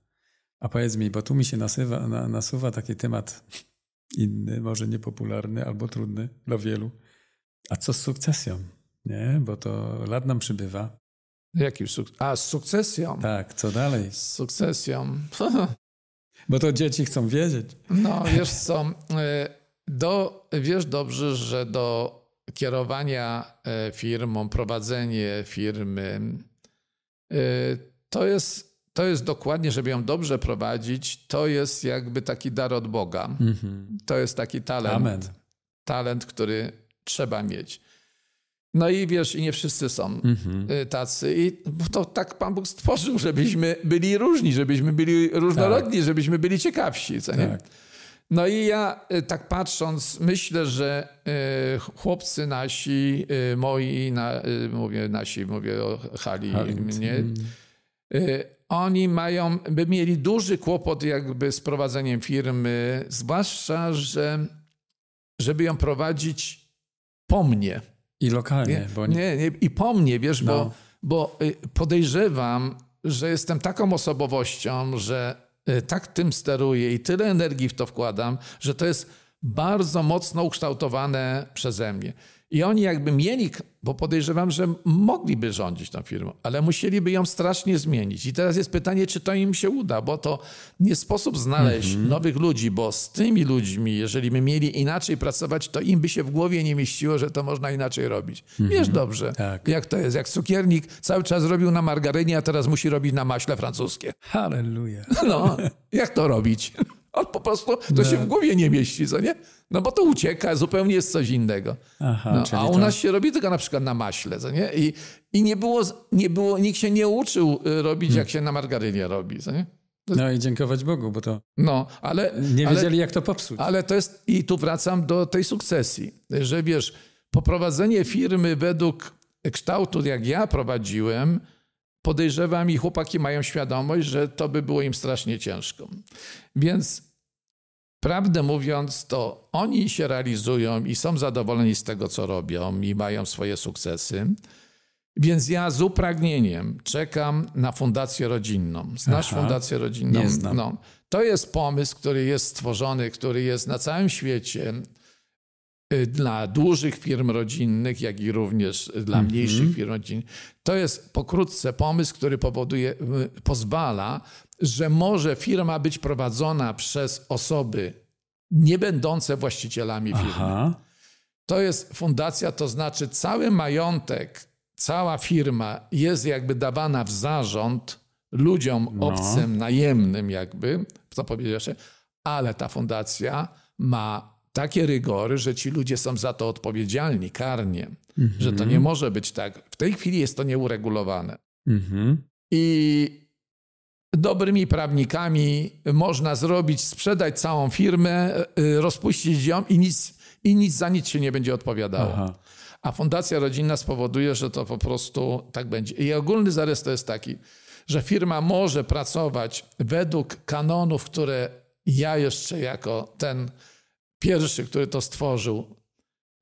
A powiedz mi, bo tu mi się nasywa, na, nasuwa taki temat inny, może niepopularny albo trudny dla wielu. A co z sukcesją? nie? Bo to lat nam przybywa. Jaki suk- A, z sukcesją. Tak, co dalej? Z sukcesją. Bo to dzieci chcą wiedzieć. No, wiesz co, e, do, wiesz dobrze, że do kierowania e, firmą, prowadzenie firmy, e, to jest, to jest dokładnie, żeby ją dobrze prowadzić, to jest jakby taki dar od Boga. Mhm. To jest taki talent, Amen. talent, który trzeba mieć. No i wiesz, i nie wszyscy są Mhm. y, tacy. I to tak Pan Bóg stworzył, żebyśmy byli różni, żebyśmy byli różnorodni, żebyśmy byli ciekawsi. Co nie? Tak. No i ja y, tak patrząc, myślę, że y, chłopcy nasi, moi, na, mówię nasi, mówię o Hali, mnie, mm. oni mają, by mieli duży kłopot jakby z prowadzeniem firmy, zwłaszcza, że żeby ją prowadzić po mnie. I lokalnie, Nie, bo nie, nie, nie, i po mnie, wiesz, No. bo, bo y, podejrzewam, że jestem taką osobowością, że y, tak tym steruję i tyle energii w to wkładam, że to jest bardzo mocno ukształtowane przeze mnie. I oni jakby mieli, bo podejrzewam, że mogliby rządzić tą firmą, ale musieliby ją strasznie zmienić. I teraz jest pytanie, czy to im się uda, bo to nie sposób znaleźć Mhm. nowych ludzi, bo z tymi ludźmi, jeżeli by mieli inaczej pracować, to im by się w głowie nie mieściło, że to można inaczej robić. Wiesz dobrze, Tak. jak to jest. Jak cukiernik cały czas robił na margarynie, a teraz musi robić na maśle francuskie. Halleluja. No, jak to robić? On po prostu to się w głowie nie mieści, co nie? No bo to ucieka, zupełnie jest coś innego. Aha, No, a u to- nas się robi tylko na przykład na maśle, co nie? I, i nie, było, nie było, nikt się nie uczył y, robić, Hmm. jak się na margarynie robi, co nie? No i dziękować Bogu, bo to No, ale... nie ale, wiedzieli, jak to popsuć. ale to jest, i tu wracam do tej sukcesji, że wiesz, poprowadzenie firmy według kształtu, jak ja prowadziłem, podejrzewam i chłopaki mają świadomość, że to by było im strasznie ciężko. Więc prawdę mówiąc, to oni się realizują i są zadowoleni z tego, co robią i mają swoje sukcesy. Więc ja z upragnieniem czekam na fundację rodzinną. Znasz Aha. fundację rodzinną? Nie znam. No, to jest pomysł, który jest stworzony, który jest na całym świecie dla dużych firm rodzinnych, jak i również dla Mhm. mniejszych firm rodzinnych. To jest pokrótce pomysł, który powoduje, y, pozwala, że może firma być prowadzona przez osoby nie będące właścicielami firmy. Aha. To jest fundacja, to znaczy cały majątek, cała firma jest jakby dawana w zarząd ludziom No. obcym, najemnym jakby, co powiedziałeś, ale ta fundacja ma takie rygory, że ci ludzie są za to odpowiedzialni karnie, że to nie może być tak. W tej chwili jest to nieuregulowane. Mhm. I dobrymi prawnikami można zrobić, sprzedać całą firmę, y, rozpuścić ją i nic, i nic za nic się nie będzie odpowiadało. Aha. A fundacja rodzinna spowoduje, że to po prostu tak będzie. I ogólny zarys to jest taki, że firma może pracować według kanonów, które ja jeszcze jako ten pierwszy, który to stworzył,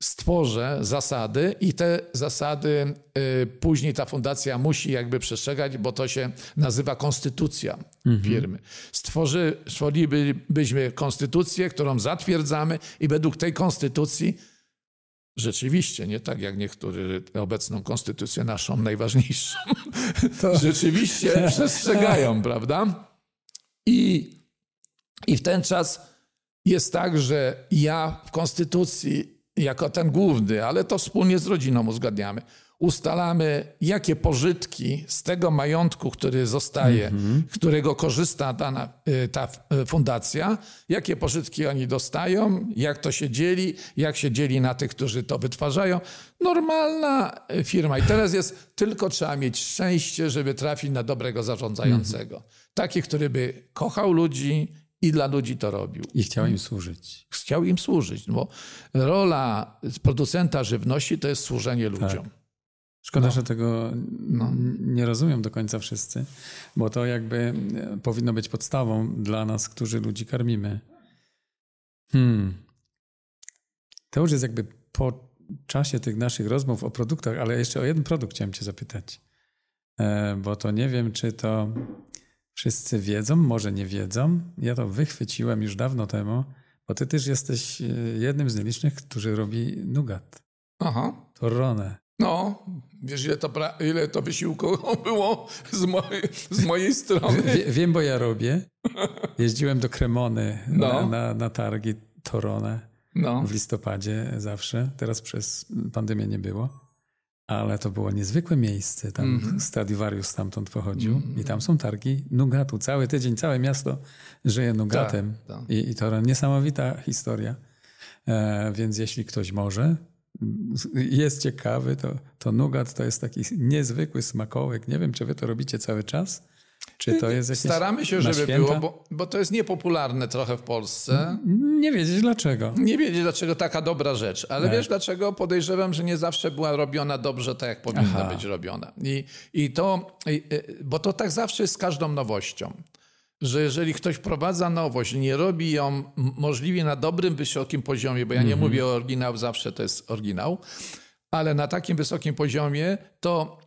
stworzę zasady i te zasady y, później ta fundacja musi jakby przestrzegać, bo to się nazywa konstytucja firmy. Stworzy, stworzylibyśmy konstytucję, którą zatwierdzamy i według tej konstytucji rzeczywiście, nie tak jak niektórzy obecną konstytucję naszą najważniejszą, rzeczywiście przestrzegają, prawda? I, I w ten czas jest tak, że ja w konstytucji jako ten główny, ale to wspólnie z rodziną uzgadniamy, ustalamy, jakie pożytki z tego majątku, który zostaje, którego korzysta dana, y, ta y, fundacja, jakie pożytki oni dostają, jak to się dzieli, jak się dzieli na tych, którzy to wytwarzają. Normalna y, firma. I teraz jest, tylko trzeba mieć szczęście, żeby trafić na dobrego zarządzającego. Taki, który by kochał ludzi i dla ludzi to robił I chciał im służyć. chciał im służyć, bo rola producenta żywności to jest służenie ludziom. Szkoda, No. że tego n- nie rozumiem do końca wszyscy, bo to jakby e, powinno być podstawą dla nas, którzy ludzi karmimy. Hmm. To już jest jakby po czasie tych naszych rozmów o produktach, ale jeszcze o jeden produkt chciałem Cię zapytać, e, bo to nie wiem, czy to wszyscy wiedzą, może nie wiedzą. Ja to wychwyciłem już dawno temu, bo Ty też jesteś e, jednym z nielicznych, którzy robi nugat. Aha. Torrone. No, wiesz, ile to, pra- ile to wysiłku było z mojej, z mojej strony. Wie, wiem, bo ja robię. Jeździłem do Cremony No. na, na, na targi Torone No. w listopadzie zawsze. Teraz przez pandemię nie było. Ale to było niezwykłe miejsce. Tam Mhm. Stradivarius stamtąd pochodził i tam są targi Nugatu. Cały tydzień, całe miasto żyje Nugatem. Tak, tak. I, I to niesamowita historia. E, więc jeśli ktoś może, jest ciekawy, to, to Nugat to jest taki niezwykły smakołek. Nie wiem, czy wy to robicie cały czas? Czy to jest jakieś Staramy się, żeby święta? było, bo, bo to jest niepopularne trochę w Polsce. Nie wiedzieć dlaczego. Nie wiedzieć, dlaczego taka dobra rzecz, ale Tak. wiesz dlaczego? Podejrzewam, że nie zawsze była robiona dobrze tak, jak powinna Aha. być robiona. I, i to, i, bo to tak zawsze jest z każdą nowością. Że jeżeli ktoś wprowadza nowość, nie robi ją możliwie na dobrym, wysokim poziomie, bo ja nie mówię o oryginał, zawsze to jest oryginał, ale na takim wysokim poziomie, to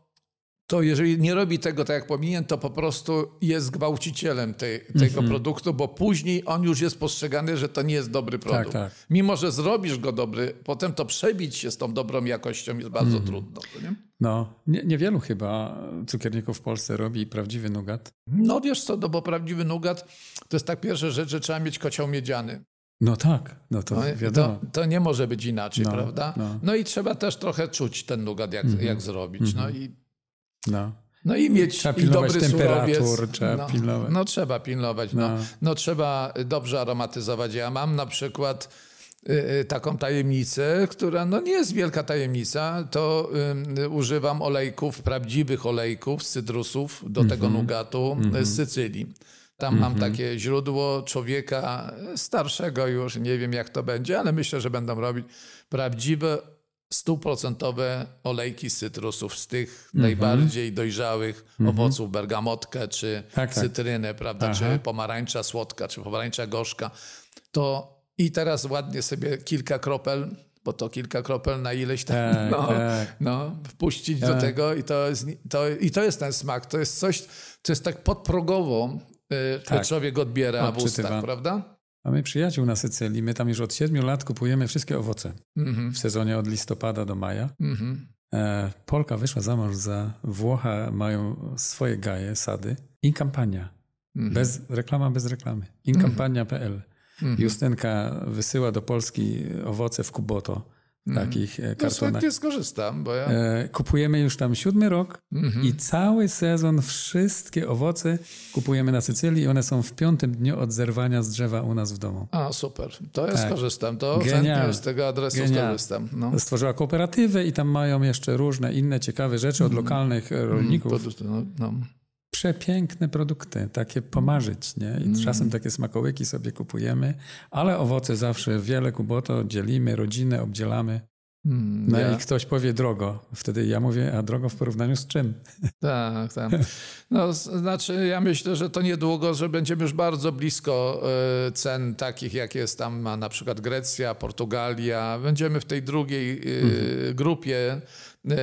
to jeżeli nie robi tego tak, jak powinien, to po prostu jest gwałcicielem tej, tego Mhm. produktu, bo później on już jest postrzegany, że to nie jest dobry produkt. tak. Mimo, że zrobisz go dobry, potem to przebić się z tą dobrą jakością jest bardzo Mhm. trudno. Nie? No, nie, niewielu chyba cukierników w Polsce robi prawdziwy nugat. No wiesz co, no bo prawdziwy nugat to jest tak pierwsza rzecz, że trzeba mieć kocioł miedziany. No tak, no to No, wiadomo. to, to nie może być inaczej, No, prawda? no. No. i trzeba też trochę czuć ten nugat, jak, jak zrobić. No i No. No i mieć Trzeba i pilnować dobry temperatur, surowiec. trzeba no, pilnować. No trzeba pilnować. No. No. No. trzeba dobrze aromatyzować. Ja mam na przykład y, y, taką tajemnicę, która no nie jest wielka tajemnica, to y, używam olejków, prawdziwych olejków z cytrusów do Mhm. tego nugatu y, z Sycylii. Tam mam takie źródło człowieka starszego już, nie wiem jak to będzie, ale myślę, że będą robić prawdziwe stuprocentowe olejki z cytrusów, z tych najbardziej dojrzałych owoców, bergamotkę czy. Tak, tak. cytrynę, prawda, Aha. czy pomarańcza słodka, czy pomarańcza gorzka. To i teraz ładnie sobie kilka kropel, bo to kilka kropel na ileś tam, Tak, no, tak. no, wpuścić do Tak. tego i to, jest, to, i to jest ten smak. To jest coś, co jest tak podprogowo, y, człowiek odbiera w ustach, Odczytywa. prawda? Mamy przyjaciół na Sycylii. My tam już od siedmiu lat kupujemy wszystkie owoce Mhm. w sezonie od listopada do maja. Mhm. E, Polka wyszła za mąż za Włocha, mają swoje gaje, sady. Inkampania. Mhm. Bez, reklama bez reklamy. Inkampania.pl. Justynka wysyła do Polski owoce w Kuboto, takich e, To kartonach. chętnie skorzystam, bo ja... E, Kupujemy już tam siódmy rok Mhm. i cały sezon wszystkie owoce kupujemy na Sycylii i one są w piątym dniu od zerwania z drzewa u nas w domu. A, super. To ja Tak. skorzystam. To chętnie z tego adresu Genialne. skorzystam. No. Stworzyła kooperatywę i tam mają jeszcze różne inne ciekawe rzeczy od lokalnych e, rolników. Produkt- no, no. Przepiękne produkty, takie pomarzyć, nie? I czasem takie smakołyki sobie kupujemy, ale owoce zawsze wiele kuboto dzielimy, rodzinę obdzielamy. Mm, No ja- i ktoś powie drogo. Wtedy ja mówię, a drogo w porównaniu z czym? Tak, tak. No, znaczy, ja myślę, że to niedługo, że będziemy już bardzo blisko e, cen takich, jak jest tam na przykład Grecja, Portugalia. Będziemy w tej drugiej e, grupie e,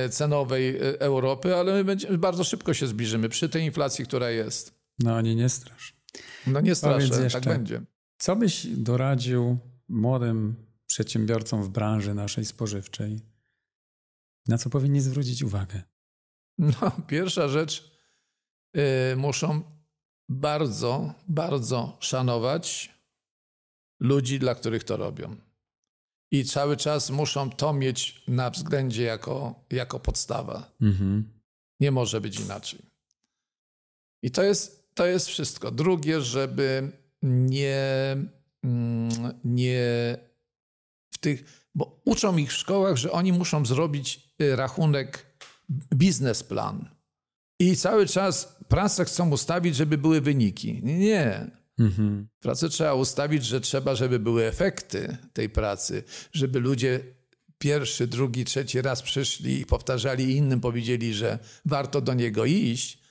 cenowej e, Europy, ale my będziemy, bardzo szybko się zbliżymy przy tej inflacji, która jest. No nie, nie strasz. No nie straszę, tak będzie. Co byś doradził młodym przedsiębiorcom w branży naszej spożywczej? Na co powinni zwrócić uwagę? No, pierwsza rzecz, y, muszą bardzo, bardzo szanować ludzi, dla których to robią. I cały czas muszą to mieć na względzie jako, jako podstawa. Mhm. Nie może być inaczej. I to jest, to jest wszystko. Drugie, żeby nie, mm, nie w tych, bo uczą ich w szkołach, że oni muszą zrobić y, rachunek, biznesplan. I cały czas pracę chcą ustawić, żeby były wyniki. Nie. Mhm. Pracę trzeba ustawić, że trzeba, żeby były efekty tej pracy, żeby ludzie pierwszy, drugi, trzeci raz przyszli i powtarzali i innym powiedzieli, że warto do niego iść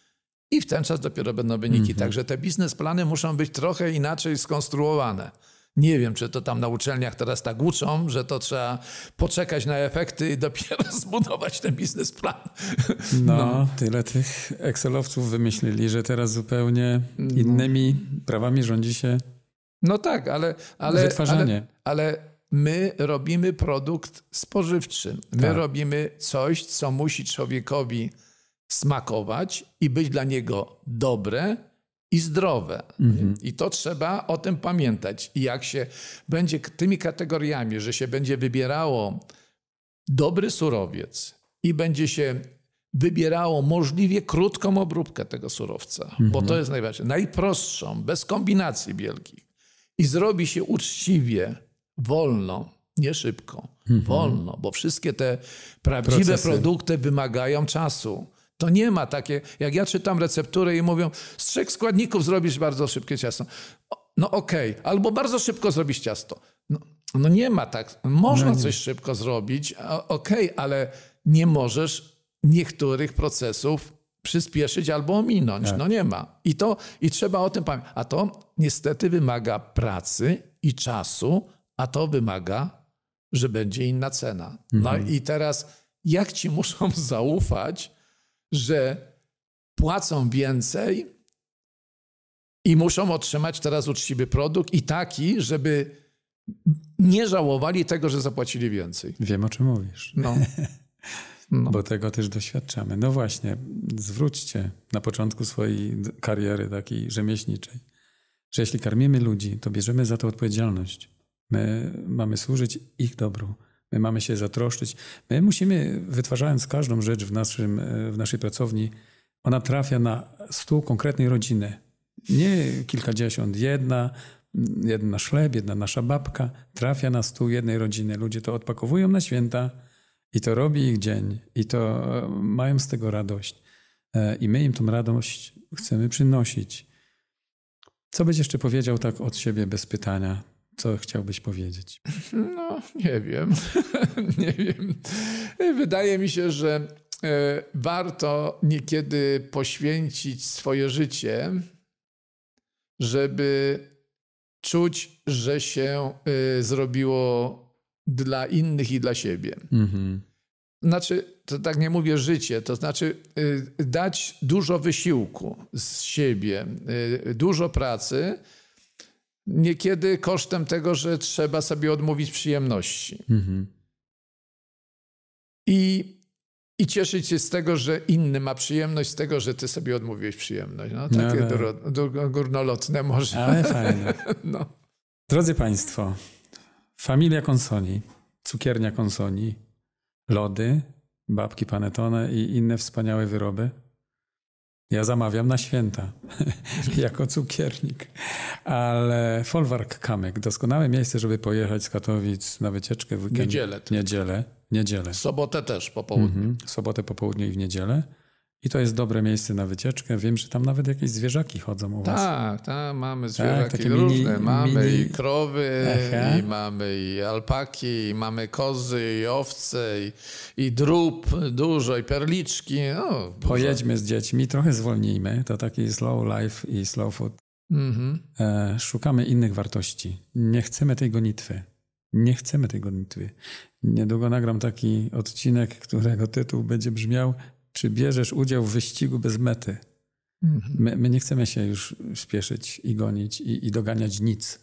i w ten czas dopiero będą wyniki. Także te biznesplany muszą być trochę inaczej skonstruowane. Nie wiem, czy to tam na uczelniach teraz tak uczą, że to trzeba poczekać na efekty i dopiero zbudować ten biznesplan. No, tyle tych Excelowców wymyślili, że teraz zupełnie innymi prawami rządzi się No tak, ale... ale wytwarzanie. Ale, ale my robimy produkt spożywczy. My Tak. robimy coś, co musi człowiekowi smakować i być dla niego dobre i zdrowe. I to trzeba o tym pamiętać. I jak się będzie tymi kategoriami, że się będzie wybierało dobry surowiec i będzie się wybierało możliwie krótką obróbkę tego surowca, bo to jest najważniejsze, najprostszą, bez kombinacji wielkich. I zrobi się uczciwie, wolno, nie szybko, wolno, bo wszystkie te prawdziwe Procesy. produkty wymagają czasu. To nie ma takie, jak ja czytam recepturę i mówią, z trzech składników zrobisz bardzo szybkie ciasto. No okej, albo bardzo szybko zrobisz ciasto. No, no nie ma tak. Można No coś szybko zrobić, okej, ale nie możesz niektórych procesów przyspieszyć albo ominąć. Tak. No nie ma. I, to, I trzeba o tym pamiętać. A to niestety wymaga pracy i czasu, a to wymaga, że będzie inna cena. No Mhm. i teraz jak ci muszą zaufać, że płacą więcej i muszą otrzymać teraz uczciwy produkt i taki, żeby nie żałowali tego, że zapłacili więcej. Wiem, o czym mówisz. No. No. Bo tego też doświadczamy. No właśnie, zwróćcie na początku swojej kariery takiej rzemieślniczej, że jeśli karmimy ludzi, to bierzemy za to odpowiedzialność. My mamy służyć ich dobru. My mamy się zatroszczyć. My musimy, wytwarzając każdą rzecz w, naszym, e, w naszej pracowni, ona trafia na stół konkretnej rodziny. Nie kilkadziesiąt, jedna, jedna chleb, jedna nasza babka trafia na stół jednej rodziny. Ludzie to odpakowują na święta i to robi ich dzień i to e, mają z tego radość. E, I my im tą radość chcemy przynosić. Co byś jeszcze powiedział tak od siebie bez pytania? Co chciałbyś powiedzieć? No, nie wiem. nie wiem. Wydaje mi się, że e, warto niekiedy poświęcić swoje życie, żeby czuć, że się e, zrobiło dla innych i dla siebie. Mhm. Znaczy, to tak nie mówię życie, to znaczy y, dać dużo wysiłku z siebie, dużo pracy, niekiedy kosztem tego, że trzeba sobie odmówić przyjemności. Mhm. I, I cieszyć się z tego, że inny ma przyjemność, z tego, że ty sobie odmówiłeś przyjemność. No, No takie tak. duro, du- górnolotne może. Ale fajne. No. Drodzy Państwo, familia Konsoni, cukiernia Konsoni, lody, babki panetone i inne wspaniałe wyroby. Ja zamawiam na święta jako cukiernik. Ale Folwark Kamyk, doskonałe miejsce, żeby pojechać z Katowic na wycieczkę w weekend. Niedzielę tylko. Niedzielę. Niedzielę. Sobotę też po południu. Mhm. Sobotę po południu i w niedzielę. I to jest dobre miejsce na wycieczkę. Wiem, że tam nawet jakieś zwierzaki chodzą u was. Tak, tak, mamy zwierzaki takie różne. mini- mamy mini- i krowy, Aha. i mamy i alpaki, i mamy kozy, i owce, i, i drób dużo, i perliczki. No. Pojedźmy z dziećmi, trochę zwolnijmy. To taki slow life i slow food. Mhm. E, szukamy innych wartości. Nie chcemy tej gonitwy. Nie chcemy tej gonitwy. Niedługo nagram taki odcinek, którego tytuł będzie brzmiał Czy bierzesz udział w wyścigu bez mety? Mhm. My, my nie chcemy się już spieszyć i gonić i, i doganiać nic,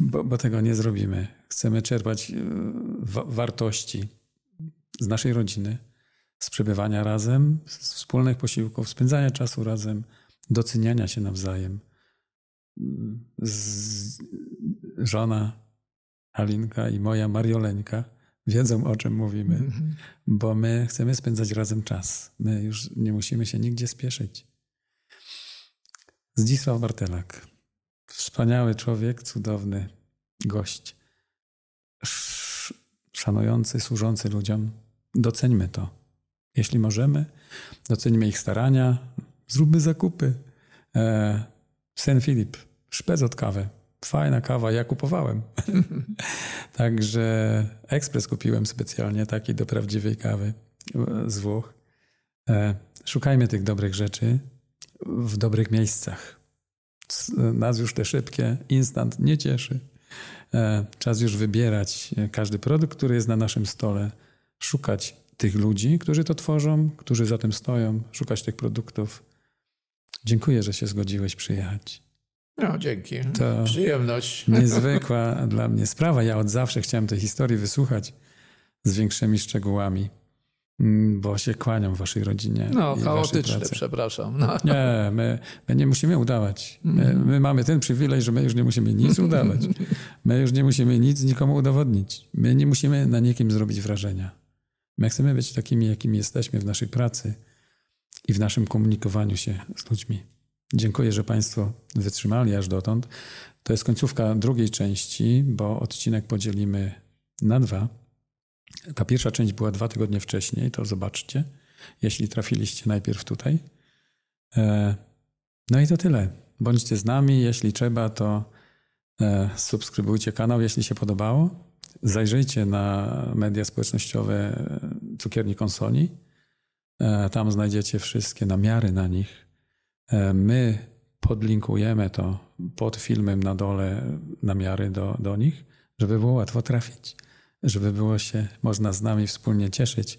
bo, bo tego nie zrobimy. Chcemy czerpać e, wa- wartości z naszej rodziny, z przebywania razem, z wspólnych posiłków, spędzania czasu razem, doceniania się nawzajem. Z, żona Halinka i moja Marioleńka wiedzą, o czym mówimy, Mhm. bo my chcemy spędzać razem czas. My już nie musimy się nigdzie spieszyć. Zdzisław Bartelak. Wspaniały człowiek, cudowny gość. Sz- Szanujący, służący ludziom. Doceńmy to. Jeśli możemy, doceńmy ich starania, zróbmy zakupy. E, Sen Filip, szpec od kawy. Fajna kawa, ja kupowałem. Także ekspres kupiłem specjalnie taki do prawdziwej kawy z Włoch. E, szukajmy tych dobrych rzeczy w dobrych miejscach. Nas już te szybkie, instant nie cieszy. E, Czas już wybierać e, każdy produkt, który jest na naszym stole, szukać tych ludzi, którzy to tworzą, którzy za tym stoją, szukać tych produktów. Dziękuję, że się zgodziłeś przyjechać. No, dzięki. To Przyjemność. niezwykła dla mnie sprawa. Ja od zawsze chciałem tej historii wysłuchać z większymi szczegółami, mm, bo się kłaniam waszej rodzinie. No, chaotyczne, przepraszam. No. Nie, my, my nie musimy udawać. My, my mamy ten przywilej, że my już nie musimy nic udawać. My już nie musimy nic nikomu udowodnić. My nie musimy na nikim zrobić wrażenia. My chcemy być takimi, jakimi jesteśmy w naszej pracy i w naszym komunikowaniu się z ludźmi. Dziękuję, że Państwo wytrzymali aż dotąd. To jest końcówka drugiej części, bo odcinek podzielimy na dwa. Ta pierwsza część była dwa tygodnie wcześniej, to zobaczcie, jeśli trafiliście najpierw tutaj. E, No i to tyle. Bądźcie z nami. Jeśli trzeba, to e, subskrybujcie kanał, jeśli się podobało. Zajrzyjcie na media społecznościowe e, Cukierni Konsoli. Tam znajdziecie wszystkie namiary na nich. E, My podlinkujemy to pod filmem na dole, namiary do, do nich, żeby było łatwo trafić, żeby było się można z nami wspólnie cieszyć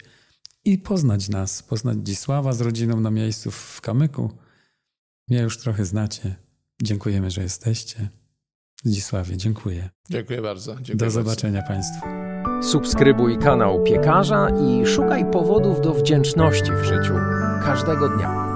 i poznać nas, poznać Dzisława z rodziną na miejscu w Kamyku. Mnie już trochę znacie. Dziękujemy, że jesteście. Zdzisławie, dziękuję. Dziękuję bardzo. Dziękuję Do bardzo. zobaczenia Państwu. Subskrybuj kanał Piekarza i szukaj powodów do wdzięczności w życiu każdego dnia.